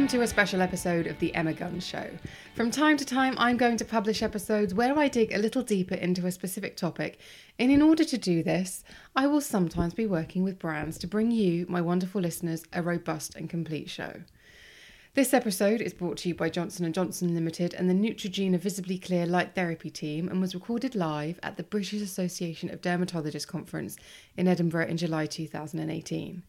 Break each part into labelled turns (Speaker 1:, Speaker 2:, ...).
Speaker 1: Welcome to a special episode of The Emma Gunn Show. From time to time, I'm going to publish episodes where I dig a little deeper into a specific topic, and in order to do this, I will sometimes be working with brands to bring you, my wonderful listeners, a robust and complete show. This episode is brought to you by Johnson & Johnson Limited and the Neutrogena Visibly Clear Light Therapy team and was recorded live at the British Association of Dermatologists conference in Edinburgh in July 2018.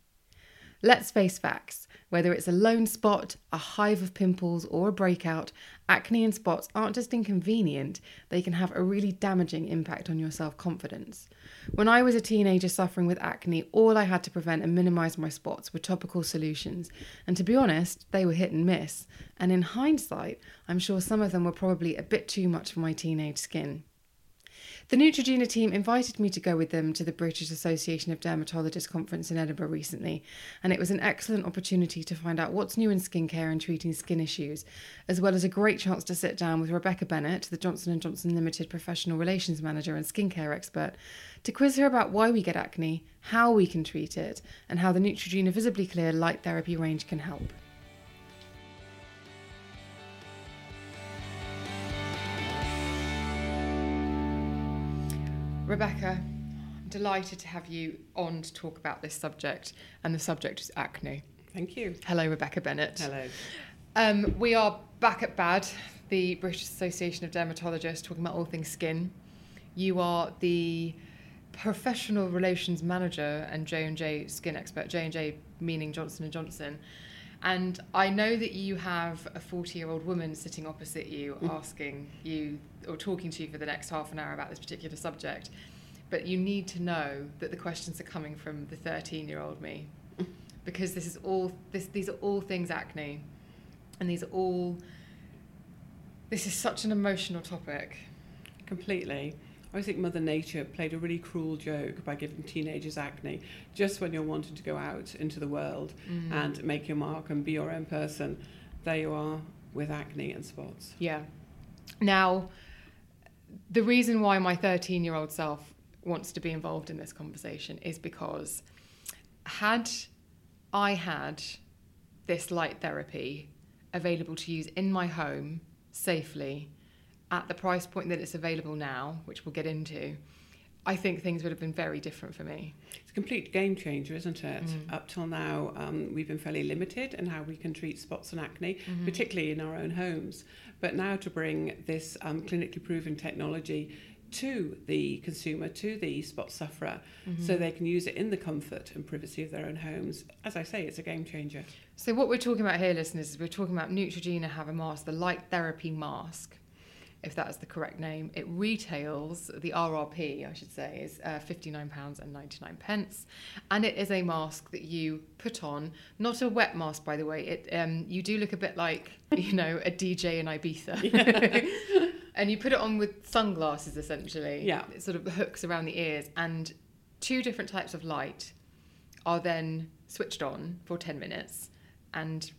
Speaker 1: Let's face facts. Whether it's a lone spot, a hive of pimples, or a breakout, acne and spots aren't just inconvenient, they can have a really damaging impact on your self confidence. When I was a teenager suffering with acne, all I had to prevent and minimize my spots were topical solutions. And to be honest, they were hit and miss. And in hindsight, I'm sure some of them were probably a bit too much for my teenage skin. The Neutrogena team invited me to go with them to the British Association of Dermatologists conference in Edinburgh recently, and it was an excellent opportunity to find out what's new in skincare and treating skin issues, as well as a great chance to sit down with Rebecca Bennett, the Johnson & Johnson Limited professional relations manager and skincare expert, to quiz her about why we get acne, how we can treat it, and how the Neutrogena Visibly Clear light therapy range can help. Rebecca, I'm delighted to have you on to talk about this subject, and the subject is acne.
Speaker 2: Thank you.
Speaker 1: Hello, Rebecca Bennett.
Speaker 2: Hello.
Speaker 1: Um, we are back at BAD, the British Association of Dermatologists, talking about all things skin. You are the professional relations manager and J and J skin expert. J and J meaning Johnson and Johnson. And I know that you have a 40 year old woman sitting opposite you
Speaker 2: Mm.
Speaker 1: asking you or talking to you for the next half an hour about this particular subject. But you need to know that the questions are coming from the 13 year old me. Because this is all this these are all things acne. And these are all this is such an emotional topic.
Speaker 2: Completely. I think Mother Nature played a really cruel joke by giving teenagers acne just when you're wanting to go out into the world
Speaker 1: Mm.
Speaker 2: and make your mark and be your own person. There you are with acne and spots.
Speaker 1: Yeah. Now, the reason why my 13 year old self wants to be involved in this conversation is because had I had this light therapy available to use in my home safely at the price point that it's available now, which we'll get into, I think things would have been very different for me.
Speaker 2: It's a complete game changer, isn't it?
Speaker 1: Mm.
Speaker 2: Up till now, um, we've been fairly limited in how we can treat spots and acne,
Speaker 1: Mm-hmm.
Speaker 2: particularly in our own homes. But now to bring this um, clinically proven technology to the consumer, to the spot sufferer,
Speaker 1: Mm-hmm.
Speaker 2: so they can use it in the comfort and privacy of their own homes. As I say, it's a game changer.
Speaker 1: So what we're talking about here, listeners, is we're talking about Neutrogena have a mask, the light therapy mask, if that is the correct name. It retails the RRP, I should say, is uh, fifty nine pounds and ninety nine pence, and it is a mask that you put on, not a wet mask, by the way. It um, you do look a bit like you know a DJ in Ibiza. And you put it on with sunglasses essentially.
Speaker 2: Yeah.
Speaker 1: It sort of hooks around the ears, and two different types of light are then switched on for 10 minutes and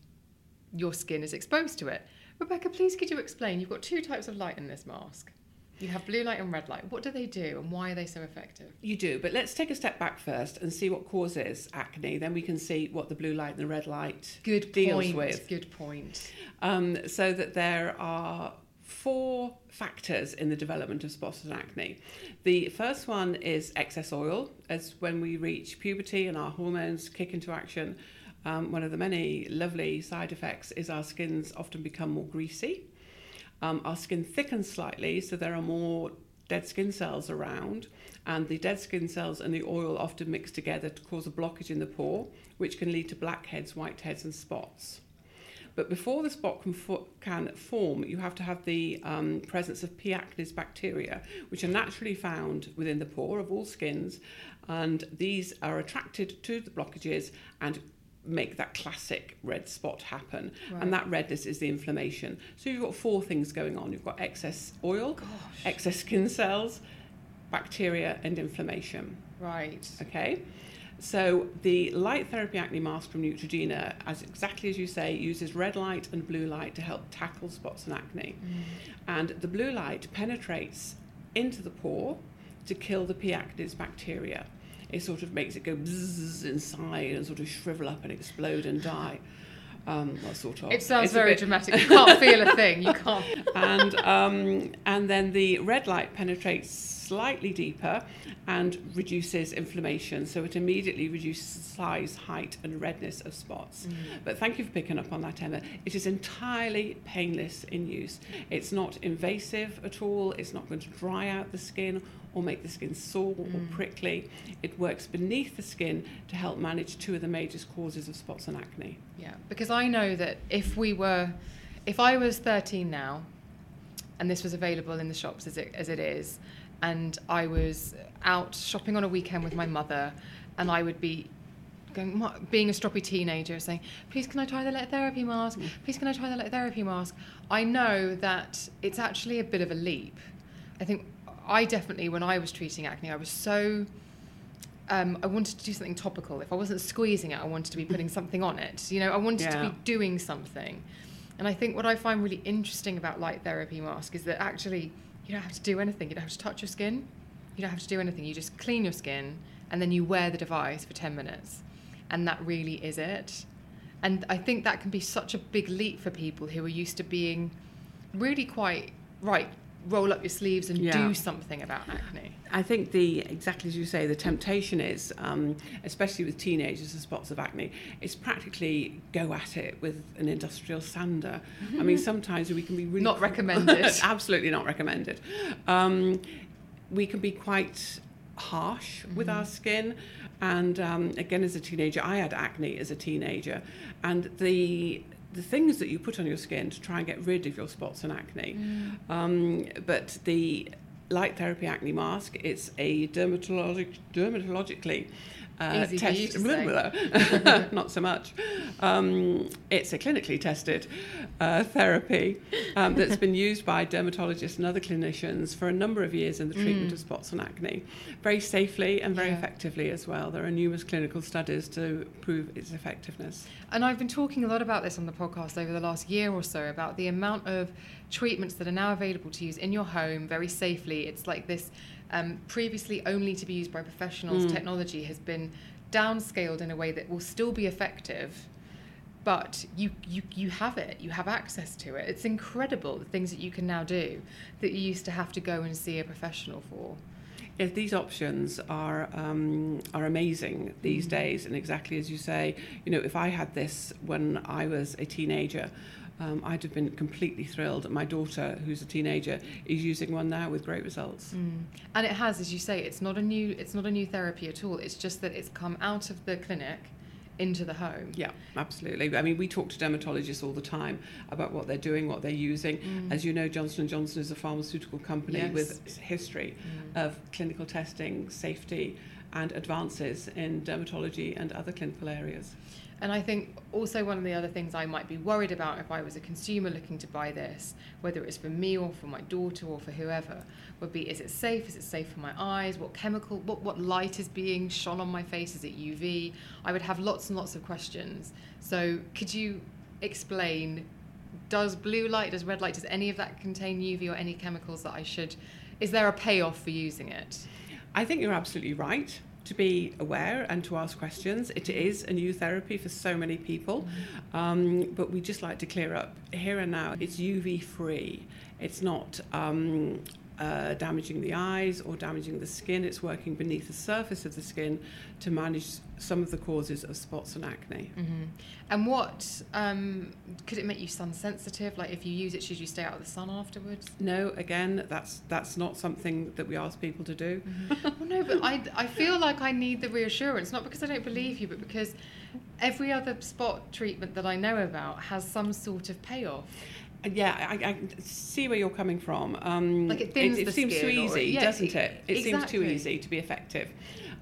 Speaker 1: your skin is exposed to it. Rebecca, please could you explain? You've got two types of light in this mask. You have blue light and red light. What do they do and why are they so effective?
Speaker 2: You do, but let's take a step back first and see what causes acne. Then we can see what the blue light and the red light
Speaker 1: Good
Speaker 2: deals
Speaker 1: point.
Speaker 2: with.
Speaker 1: Good point.
Speaker 2: Um, so that there are four factors in the development of spots and acne. The first one is excess oil, as when we reach puberty and our hormones kick into action. Um, one of the many lovely side effects is our skins often become more greasy. Um, our skin thickens slightly, so there are more dead skin cells around, and the dead skin cells and the oil often mix together to cause a blockage in the pore, which can lead to blackheads, whiteheads, and spots. But before the spot can, fo- can form, you have to have the um, presence of P. acnes bacteria, which are naturally found within the pore of all skins, and these are attracted to the blockages and make that classic red spot happen.
Speaker 1: Right.
Speaker 2: And that redness is the inflammation. So you've got four things going on. You've got excess oil,
Speaker 1: Gosh.
Speaker 2: excess skin cells, bacteria, and inflammation.
Speaker 1: Right.
Speaker 2: Okay. So the light therapy acne mask from Neutrogena, as exactly as you say, uses red light and blue light to help tackle spots and acne. Mm. And the blue light penetrates into the pore to kill the P. acnes bacteria. It sort of makes it go bzzz inside and sort of shrivel up and explode and die. Um, well, sort of.
Speaker 1: It sounds
Speaker 2: It's
Speaker 1: very
Speaker 2: bit-
Speaker 1: dramatic. You can't feel a thing. You can't.
Speaker 2: and um, and then the red light penetrates slightly deeper and reduces inflammation. So it immediately reduces size, height, and redness of spots. Mm. But thank you for picking up on that, Emma. It is entirely painless in use. It's not invasive at all. It's not going to dry out the skin or make the skin sore or mm. prickly. It works beneath the skin to help manage two of the major causes of spots and acne.
Speaker 1: Yeah, because I know that if we were, if I was 13 now, and this was available in the shops as it as it is, and I was out shopping on a weekend with my mother, and I would be going, being a stroppy teenager, saying, "Please, can I try the light therapy mask? Please, can I try the light therapy mask?" I know that it's actually a bit of a leap. I think I definitely, when I was treating acne, I was so um, I wanted to do something topical. If I wasn't squeezing it, I wanted to be putting something on it. You know, I wanted to be doing something. And I think what I find really interesting about light therapy mask is that actually you don't have to do anything. You don't have to touch your skin. You don't have to do anything. You just clean your skin and then you wear the device for 10 minutes. And that really is it. And I think that can be such a big leap for people who are used to being really quite right, roll up your sleeves and
Speaker 2: Yeah.
Speaker 1: do something about acne.
Speaker 2: I think the exactly as you say, the temptation is, um, especially with teenagers with spots of acne, is practically go at it with an industrial sander. I mean, sometimes we can be really
Speaker 1: Not recommended.
Speaker 2: Absolutely not recommended. Um, we can be quite harsh with
Speaker 1: Mm-hmm.
Speaker 2: our skin. And um, again, as a teenager, I had acne as a teenager, and the the things that you put on your skin to try and get rid of your spots and acne.
Speaker 1: Mm.
Speaker 2: Um, but the light therapy acne mask, it's a dermatologic, dermatologically uh,
Speaker 1: Easy for you
Speaker 2: test-
Speaker 1: to say.
Speaker 2: not so much. Um, it's a clinically tested uh, therapy um, that's been used by dermatologists and other clinicians for a number of years in the treatment of spots and acne, very safely and very
Speaker 1: Yeah.
Speaker 2: effectively as well. There are numerous clinical studies to prove its effectiveness.
Speaker 1: And I've been talking a lot about this on the podcast over the last year or so about the amount of treatments that are now available to use in your home very safely. It's like this um, previously only to be used by professionals
Speaker 2: Mm.
Speaker 1: technology has been downscaled in a way that will still be effective. But you, you, you have it, you have access to it. It's incredible the things that you can now do that you used to have to go and see a professional for.
Speaker 2: If these options are um, are amazing these
Speaker 1: Mm.
Speaker 2: days, and exactly as you say, you know, if I had this when I was a teenager, um, I'd have been completely thrilled. My daughter, who's a teenager, is using one now with great results.
Speaker 1: Mm. And it has, as you say, it's not a new it's not a new therapy at all. It's just that it's come out of the clinic into the home.
Speaker 2: Yeah, absolutely. I mean, we talk to dermatologists all the time about what they're doing, what they're using. As you know, Johnson & Johnson is a pharmaceutical company
Speaker 1: Yes.
Speaker 2: with history of clinical testing, safety, and advances in dermatology and other clinical areas.
Speaker 1: And I think also one of the other things I might be worried about if I was a consumer looking to buy this, whether it's for me or for my daughter or for whoever, would be is it safe? Is it safe for my eyes? What chemical, what, what light is being shone on my face? Is it UV? I would have lots and lots of questions. So could you explain, does blue light, does red light, does any of that contain UV or any chemicals that I should, is there a payoff for using it?
Speaker 2: I think you're absolutely right to be aware and to ask questions. It is a new therapy for so many people, um, but we just like to clear up here and now. It's UV free. It's not um, uh, damaging the eyes or damaging the skin. It's working beneath the surface of the skin to manage some of the causes of spots and acne.
Speaker 1: hmm And what um, could it make you sun sensitive? Like if you use it, should you stay out of the sun afterwards?
Speaker 2: No, again, that's that's not something that we ask people to do.
Speaker 1: well, no, but I, I feel like I need the reassurance, not because I don't believe you, but because every other spot treatment that I know about has some sort of payoff.
Speaker 2: Yeah, I, I see where you're coming from. Um,
Speaker 1: Like it thins
Speaker 2: it,
Speaker 1: the
Speaker 2: seems too
Speaker 1: skin or-
Speaker 2: easy,
Speaker 1: yeah,
Speaker 2: doesn't it? It seems too easy to be effective.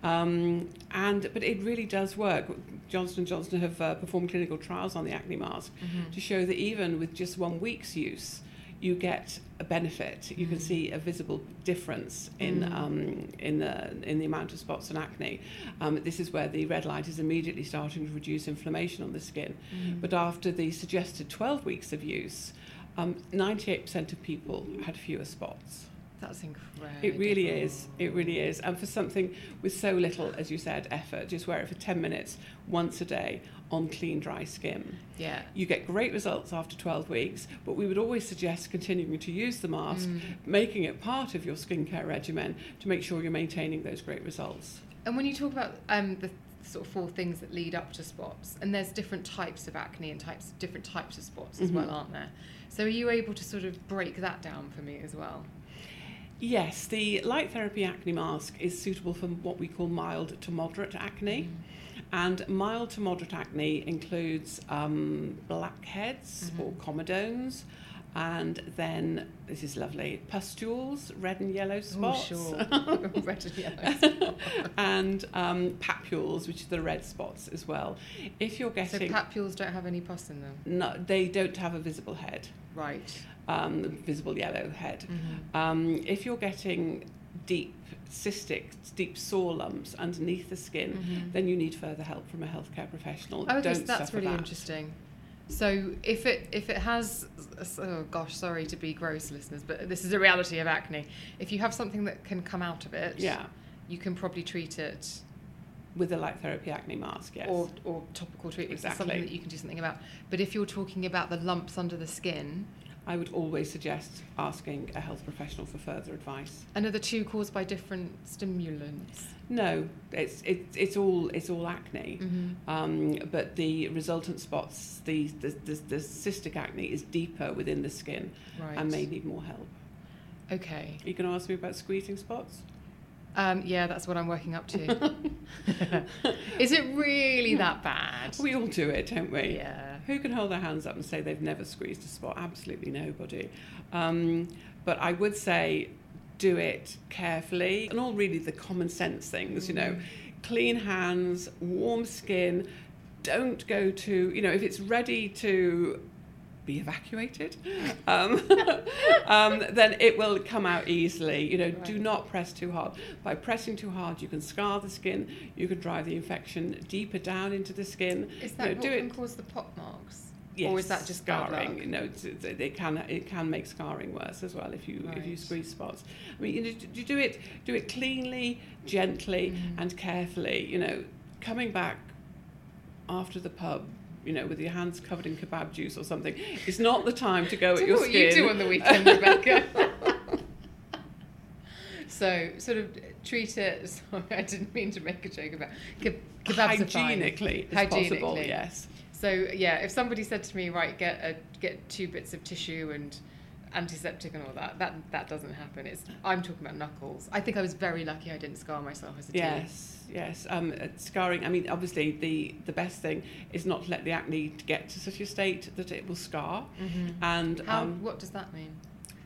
Speaker 2: Um, and but it really does work. Johnson and Johnson have uh, performed clinical trials on the acne mask
Speaker 1: Mm-hmm.
Speaker 2: to show that even with just one week's use, you get a benefit. You can
Speaker 1: Mm.
Speaker 2: see a visible difference in um, in the in the amount of spots and acne. Um, this is where the red light is immediately starting to reduce inflammation on the skin.
Speaker 1: Mm.
Speaker 2: But after the suggested 12 weeks of use, um, 98% of people had fewer spots.
Speaker 1: That's incredible.
Speaker 2: It really is. It really is. And for something with so little, as you said, effort, just wear it for 10 minutes once a day on clean, dry skin.
Speaker 1: Yeah.
Speaker 2: You get great results after 12 weeks, but we would always suggest continuing to use the mask,
Speaker 1: Mm.
Speaker 2: making it part of your skincare regimen to make sure you're maintaining those great results.
Speaker 1: And when you talk about um, the sort of four things that lead up to spots, and there's different types of acne and types of different types of spots as
Speaker 2: Mhm.
Speaker 1: well, aren't there? So are you able to sort of break that down for me as well?
Speaker 2: Yes, the light therapy acne mask is suitable for what we call mild to moderate acne. And mild to moderate acne includes um, blackheads
Speaker 1: Mhm.
Speaker 2: or comedones, and then this is lovely pustules, red and yellow
Speaker 1: Oh,
Speaker 2: spots.
Speaker 1: sure. Red and yellow.
Speaker 2: and um, papules, which are the red spots as well. If you're getting so
Speaker 1: papules don't have any pus in them,
Speaker 2: no, they don't have a visible head,
Speaker 1: right?
Speaker 2: um, visible yellow head.
Speaker 1: Mm-hmm.
Speaker 2: Um, if you're getting deep cystic, deep sore lumps underneath the skin,
Speaker 1: Mhm.
Speaker 2: then you need further help from a healthcare professional.
Speaker 1: Oh, okay, so that's really
Speaker 2: that.
Speaker 1: interesting. So if it if it has oh gosh, sorry to be gross, listeners, but this is a reality of acne. If you have something that can come out of it,
Speaker 2: Yeah,
Speaker 1: you can probably treat it
Speaker 2: with a light therapy acne mask, yes.
Speaker 1: or, or topical treatment It's something that you can do something about. But if you're talking about the lumps under the skin,
Speaker 2: I would always suggest asking a health professional for further advice.
Speaker 1: and are the two caused by different stimulants?
Speaker 2: No, it's it's it's all it's all acne.
Speaker 1: Mm-hmm.
Speaker 2: Um, but the resultant spots, the, the, the, the cystic acne is deeper within the skin
Speaker 1: Right.
Speaker 2: and may need more help.
Speaker 1: Okay.
Speaker 2: Are you going to ask me about squeezing spots?
Speaker 1: Um, yeah, that's what I'm working up to. is it really that bad?
Speaker 2: We all do it, don't we?
Speaker 1: Yeah.
Speaker 2: Who can hold their hands up and say they've never squeezed a spot? Absolutely nobody. Um, but I would say do it carefully and all really the common sense things, you know, clean hands, warm skin. Don't go to, you know, if it's ready to be evacuated, um, um, then it will come out easily. You know, do not press too hard. By pressing too hard, you can scar the skin. You can drive the infection deeper down into the skin.
Speaker 1: Is
Speaker 2: You know,
Speaker 1: what
Speaker 2: do
Speaker 1: can
Speaker 2: it
Speaker 1: cause the pot marks?
Speaker 2: Yes,
Speaker 1: or is that just
Speaker 2: scarring? You know, it can it can make scarring worse as well if you if you squeeze spots. I mean, you, know, you do it do it cleanly, gently,
Speaker 1: Mhm.
Speaker 2: and carefully. You know, coming back after the pub. You know, with your hands covered in kebab juice or something, it's not the time to go at your
Speaker 1: what
Speaker 2: skin.
Speaker 1: you do on the weekend, Rebecca. so, sort of treat it. Sorry, I didn't mean to make a joke about ke- kebabs. are fine.
Speaker 2: hygienically, possible.
Speaker 1: Hygienically.
Speaker 2: Yes.
Speaker 1: So yeah, if somebody said to me, right, get a, get two bits of tissue and antiseptic and all that, that that doesn't happen. It's I'm talking about knuckles. I think I was very lucky I didn't scar myself as a teen.
Speaker 2: Yes, yes. Um, uh, scarring. I mean, obviously, the the best thing is not to let the acne get to such a state that it will scar.
Speaker 1: Mhm.
Speaker 2: And
Speaker 1: How?
Speaker 2: um,
Speaker 1: what does that mean?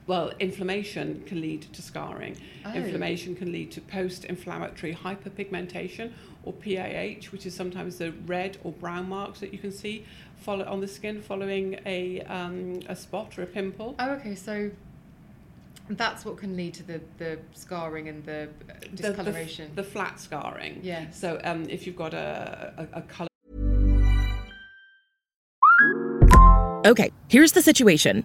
Speaker 2: Well, inflammation can lead to scarring.
Speaker 1: Oh.
Speaker 2: Inflammation can lead to post-inflammatory hyperpigmentation, or PIH, which is sometimes the red or brown marks that you can see follow on the skin following a um, a spot or a pimple.
Speaker 1: Oh, okay. So that's what can lead to the the scarring and the uh,
Speaker 2: The- the f-
Speaker 1: discoloration.
Speaker 2: The, flat scarring.
Speaker 1: Yeah.
Speaker 2: So um, if you've got a, a, a colour
Speaker 3: Okay, here's the situation.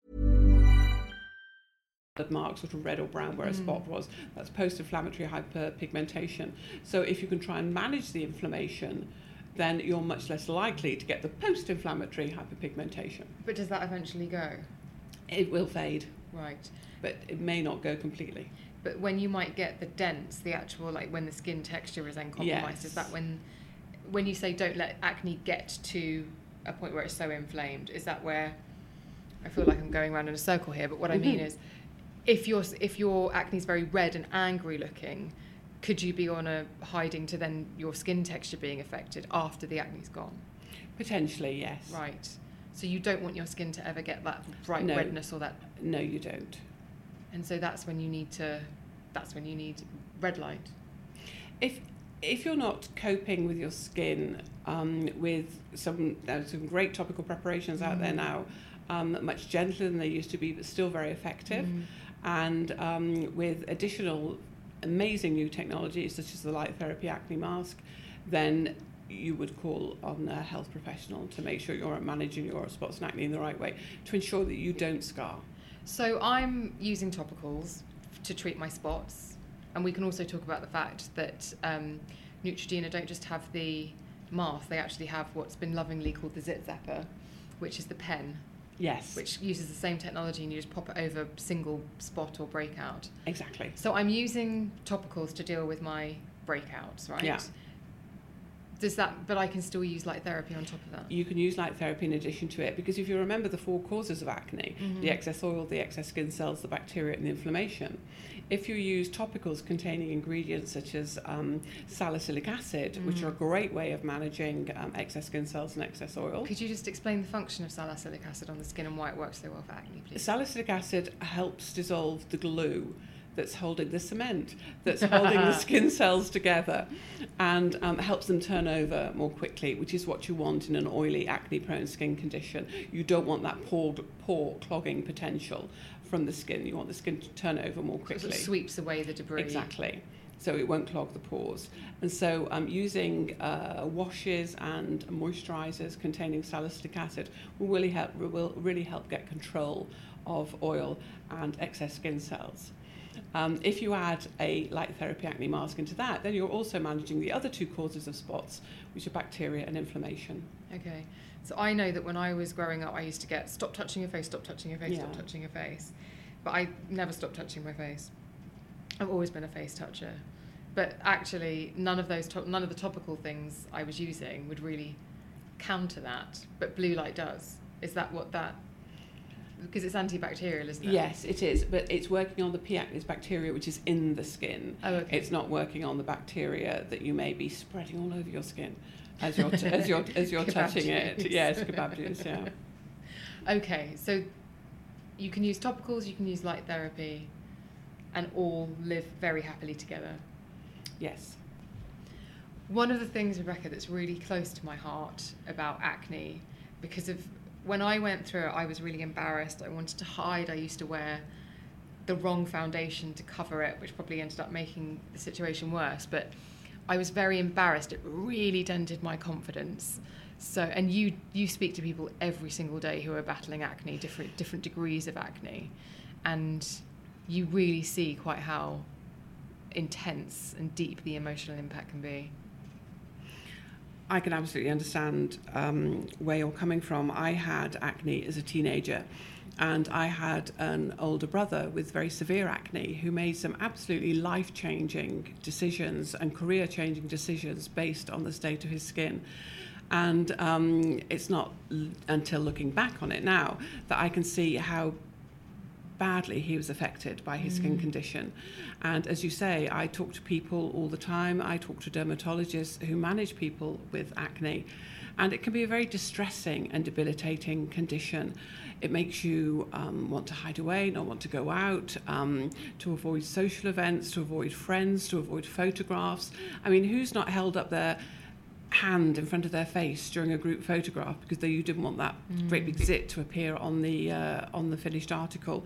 Speaker 2: Mark, sort of red or brown where a spot was. That's post-inflammatory hyperpigmentation. So if you can try and manage the inflammation, then you're much less likely to get the post-inflammatory hyperpigmentation.
Speaker 1: but does that eventually go?
Speaker 2: It will fade,
Speaker 1: Right.
Speaker 2: but it may not go completely.
Speaker 1: But when you might get the dents, the actual like when the skin texture is then compromised, is that when when you say don't let acne get to a point where it's so inflamed, is that where I feel like I'm going around in a circle here, but what I mean
Speaker 2: Mhm.
Speaker 1: is if your if your acne is very red and angry looking, could you be on a hiding to then your skin texture being affected after the acne's gone?
Speaker 2: Potentially, yes.
Speaker 1: Right. So you don't want your skin to ever get that bright
Speaker 2: No.
Speaker 1: redness or that
Speaker 2: No, you don't.
Speaker 1: and so that's when you need to that's when you need red light.
Speaker 2: if if you're not coping with your skin um, with some there's some great topical preparations out there now, um, much gentler than they used to be, but still very effective, and um, with additional amazing new technologies such as the light therapy acne mask, then you would call on a health professional to make sure you're managing your spots and acne in the right way to ensure that you don't scar.
Speaker 1: So I'm using topicals to treat my spots, and we can also talk about the fact that um, Neutrogena don't just have the mask; they actually have what's been lovingly called the Zit Zapper, which is the pen,
Speaker 2: Yes,
Speaker 1: which uses the same technology, and you just pop it over single spot or breakout.
Speaker 2: exactly.
Speaker 1: So I'm using topicals to deal with my breakouts, right?
Speaker 2: Yeah.
Speaker 1: Does that? But I can still use light therapy on top of that.
Speaker 2: You can use light therapy in addition to it because if you remember the four causes of acne
Speaker 1: Mm-hmm.
Speaker 2: the excess oil, the excess skin cells, the bacteria, and the inflammation. If you use topicals containing ingredients such as um, salicylic acid,
Speaker 1: Mm.
Speaker 2: which are a great way of managing um, excess skin cells and excess oil,
Speaker 1: Could you just explain the function of salicylic acid on the skin and why it works so well for acne, please?
Speaker 2: salicylic acid helps dissolve the glue that's holding the cement, that's holding the skin cells together, and um, helps them turn over more quickly, which is what you want in an oily, acne prone skin condition. You don't want that pore, pore clogging potential from the skin. You want the skin to turn over more
Speaker 1: So it
Speaker 2: quickly.
Speaker 1: of sweeps away the debris.
Speaker 2: Exactly. So it won't clog the pores. And so um, using uh, washes and moisturizers containing salicylic acid will really help, will really help get control of oil and excess skin cells. Um, if you add a light therapy acne mask into that, then you're also managing the other two causes of spots, which are bacteria and inflammation.
Speaker 1: Okay. So I know that when I was growing up, I used to get stop touching your face, stop touching your face, stop touching your face. But I never stopped touching my face. I've always been a face toucher. But actually, none of those top, none of the topical things I was using would really counter that. But blue light does. Is that what that? Because it's antibacterial, isn't it?
Speaker 2: Yes, it is, but it's working on the P. acnes bacteria, which is in the skin.
Speaker 1: Oh, okay.
Speaker 2: It's not working on the bacteria that you may be spreading all over your skin as you're t- as you're as you're touching it. Yes, kebab juice. Yeah.
Speaker 1: Okay, so you can use topicals, you can use light therapy, and all live very happily together.
Speaker 2: Yes.
Speaker 1: One of the things, Rebecca, that's really close to my heart about acne, because of when I went through it, I was really embarrassed. I wanted to hide. I used to wear the wrong foundation to cover it, which probably ended up making the situation worse. But I was very embarrassed. It really dented my confidence. So, and you you speak to people every single day who are battling acne, different different degrees of acne, and you really see quite how intense and deep the emotional impact can be.
Speaker 2: I can absolutely understand um, where you're coming from. I had acne as a teenager, and I had an older brother with very severe acne who made some absolutely life changing decisions and career changing decisions based on the state of his skin. And um, it's not l- until looking back on it now that I can see how badly he was affected by his skin condition. And as you say, I talk to people all the time. I talk to dermatologists who manage people with acne. And it can be a very distressing and debilitating condition. It makes you um, want to hide away, not want to go out, um, to avoid social events, to avoid friends, to avoid photographs. I mean, who's not held up their hand in front of their face during a group photograph because they, you didn't want that great big zit to appear on the uh, on the finished article.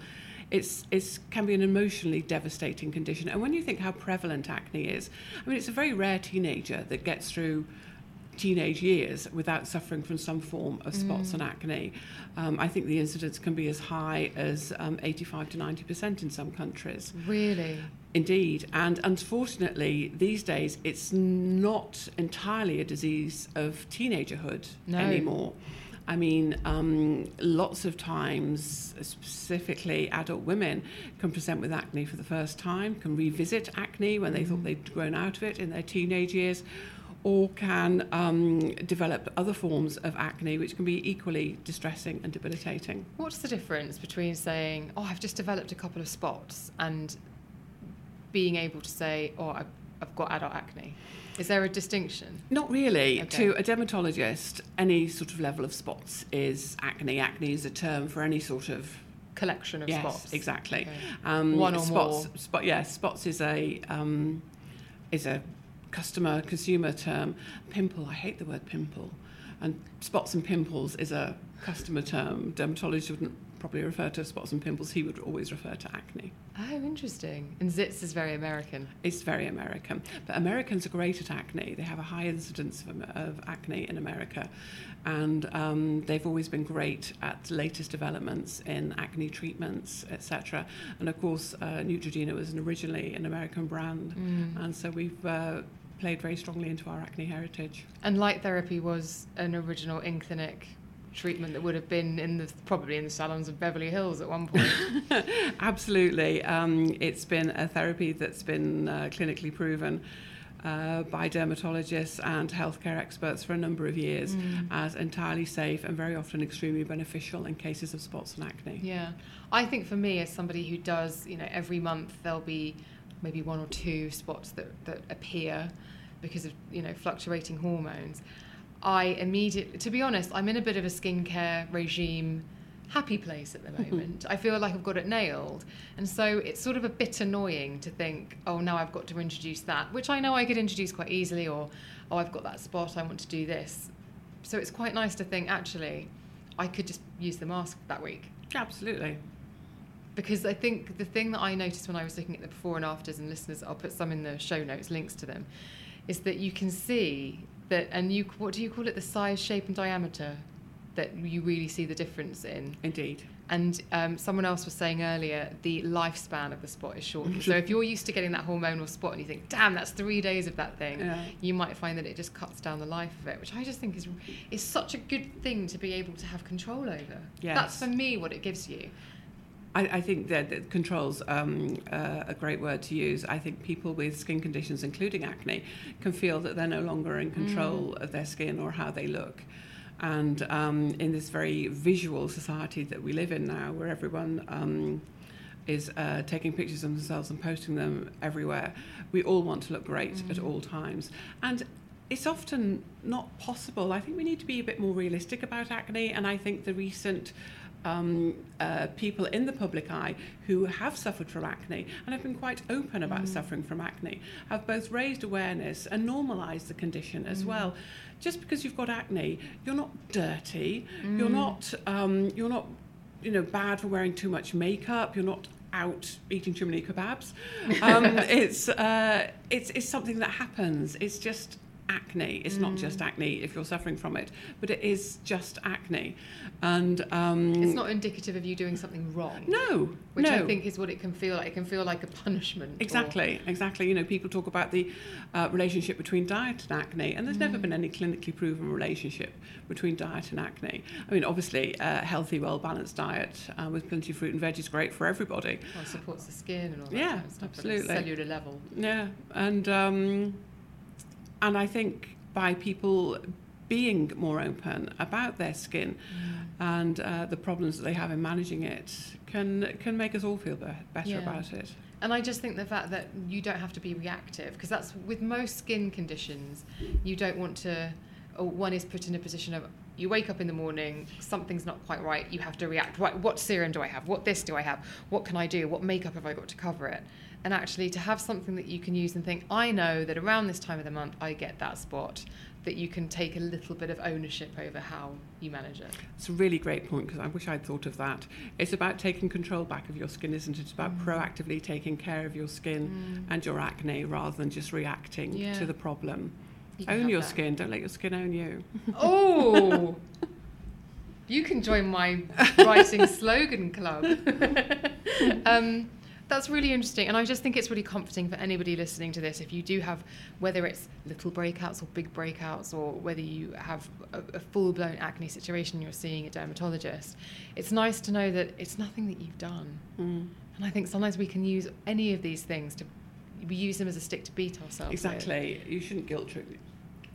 Speaker 2: It's it's can be an emotionally devastating condition. And when you think how prevalent acne is, I mean, it's a very rare teenager that gets through teenage years without suffering from some form of spots and acne. Um, I think the incidence can be as high as um, 85 to 90 percent in some countries.
Speaker 1: Really?
Speaker 2: Indeed, and unfortunately, these days it's not entirely a disease of teenagerhood
Speaker 1: No.
Speaker 2: anymore. I mean, um, lots of times, specifically adult women can present with acne for the first time, can revisit acne when they thought they'd grown out of it in their teenage years, or can um, develop other forms of acne which can be equally distressing and debilitating.
Speaker 1: What's the difference between saying, "Oh, I've just developed a couple of spots," and being able to say, "Oh, I've, I've got adult acne"? Is there a distinction?
Speaker 2: Not really.
Speaker 1: Okay.
Speaker 2: To a dermatologist, any sort of level of spots is acne. Acne is a term for any sort of
Speaker 1: Collection of
Speaker 2: yes,
Speaker 1: spots.
Speaker 2: exactly.
Speaker 1: Okay.
Speaker 2: Um,
Speaker 1: One or
Speaker 2: spots,
Speaker 1: more.
Speaker 2: Spot, yes, spots is a um, is a customer consumer term. Pimple, I hate the word pimple. And spots and pimples is a customer term. Dermatologists wouldn't probably refer to spots and pimples, he would always refer to acne.
Speaker 1: Oh, interesting. And zits is very American.
Speaker 2: It's very American. But Americans are great at acne. They have a high incidence of, of acne in America. And um, they've always been great at latest developments in acne treatments, etc. And of course, uh, Neutrogena was an originally an American brand. Mm. And so we've uh, played very strongly into our acne heritage.
Speaker 1: And light therapy was an original in clinic treatment that would have been in the probably in the salons of Beverly Hills at one point.
Speaker 2: Absolutely, um, it's been a therapy that's been uh, clinically proven. Uh, by dermatologists and healthcare experts for a number of years mm. as entirely safe and very often extremely beneficial in cases of spots and acne.
Speaker 1: Yeah, I think for me, as somebody who does, you know, every month there'll be maybe one or two spots that, that appear because of you know fluctuating hormones. I immediately, to be honest, I'm in a bit of a skincare regime happy place at the mm-hmm. moment. I feel like I've got it nailed. And so it's sort of a bit annoying to think, oh, now I've got to introduce that, which I know I could introduce quite easily, or, oh, I've got that spot, I want to do this. So it's quite nice to think, actually, I could just use the mask that week.
Speaker 2: Absolutely.
Speaker 1: Because I think the thing that I noticed when I was looking at the before and afters, and listeners, I'll put some in the show notes, links to them, is that you can see that and you what do you call it? The size shape and diameter that you really see the difference in.
Speaker 2: Indeed.
Speaker 1: And um, someone else was saying earlier the lifespan of the spot is shortened so if you're used to getting that hormonal spot and you think damn that's three days of that thing yeah. you might find that it just cuts down the life of it which i just think is is such a good thing to be able to have control over. Yes. that's for me what it gives you
Speaker 2: I, I think that, that controls um, uh, a great word to use. I think people with skin conditions, including acne, can feel that they're no longer in control mm. of their skin or how they look. And um, in this very visual society that we live in now, where everyone um, is uh, taking pictures of themselves and posting them everywhere, we all want to look great mm. at all times. And it's often not possible. I think we need to be a bit more realistic about acne, and I think the recent um, uh, people in the public eye who have suffered from acne and have been quite open about mm. suffering from acne have both raised awareness and normalised the condition as mm. well. Just because you've got acne, you're not dirty. Mm. You're not. Um, you're not. You know, bad for wearing too much makeup. You're not out eating too many kebabs. Um, it's, uh, it's it's something that happens. It's just acne. It's mm. not just mm. acne if you're suffering from it, but it is just acne. And um,
Speaker 1: it's not indicative of you doing something wrong.
Speaker 2: No,
Speaker 1: which
Speaker 2: no.
Speaker 1: I think is what it can feel like. It can feel like a punishment.
Speaker 2: Exactly, or... exactly. You know, people talk about the uh, relationship between diet and acne, and there's mm. never been any clinically proven relationship between diet and acne. I mean, obviously, a healthy, well balanced diet uh, with plenty of fruit and veg is great for everybody.
Speaker 1: Well, it supports the skin and all that
Speaker 2: yeah,
Speaker 1: kind of stuff,
Speaker 2: absolutely.
Speaker 1: cellular level.
Speaker 2: Yeah, and. Um, and I think by people being more open about their skin mm. and uh, the problems that they have in managing it can can make us all feel be- better yeah. about it.
Speaker 1: And I just think the fact that you don't have to be reactive because that's with most skin conditions, you don't want to. Or one is put in a position of you wake up in the morning, something's not quite right, you have to react. Right, what serum do I have? What this do I have? What can I do? What makeup have I got to cover it? And actually to have something that you can use and think i know that around this time of the month i get that spot that you can take a little bit of ownership over how you manage it
Speaker 2: it's a really great point because i wish i'd thought of that it's about taking control back of your skin isn't it it's about mm. proactively taking care of your skin mm. and your acne rather than just reacting yeah. to the problem you own your that. skin don't let your skin own you
Speaker 1: oh you can join my writing slogan club um, that's really interesting. And I just think it's really comforting for anybody listening to this. If you do have, whether it's little breakouts or big breakouts, or whether you have a, a full blown acne situation you're seeing a dermatologist, it's nice to know that it's nothing that you've done. Mm. And I think sometimes we can use any of these things to, we use them as a stick to beat ourselves.
Speaker 2: Exactly. With. You shouldn't guilt trip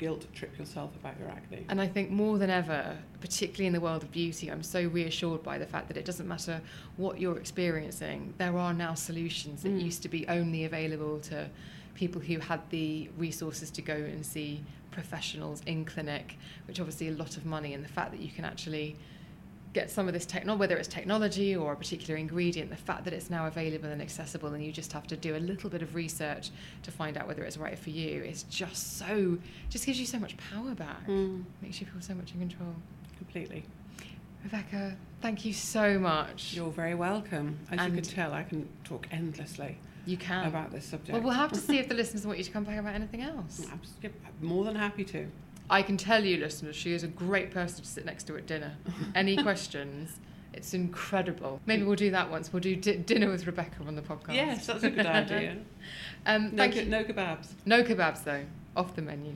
Speaker 2: guilt trip yourself about your acne.
Speaker 1: And I think more than ever, particularly in the world of beauty, I'm so reassured by the fact that it doesn't matter what you're experiencing, there are now solutions that mm. used to be only available to people who had the resources to go and see professionals in clinic, which obviously a lot of money, and the fact that you can actually get some of this technology, whether it's technology or a particular ingredient, the fact that it's now available and accessible, and you just have to do a little bit of research to find out whether it's right for you, it's just so, just gives you so much power back.
Speaker 2: Mm,
Speaker 1: Makes you feel so much in control.
Speaker 2: completely.
Speaker 1: Rebecca, thank you so much.
Speaker 2: You're very welcome. As you can tell, I can talk endlessly
Speaker 1: you can.
Speaker 2: about this subject.
Speaker 1: well, we'll have to see if the listeners want you to come back about anything else.
Speaker 2: Yep, more than happy to.
Speaker 1: I can tell you, listeners, she is a great person to sit next to at dinner. Any questions? It's incredible. Maybe we'll do that once. We'll do di- dinner with Rebecca on the podcast.
Speaker 2: Yes, that's a good idea.
Speaker 1: Um,
Speaker 2: No,
Speaker 1: thank you.
Speaker 2: no kebabs.
Speaker 1: No kebabs though. Off the menu.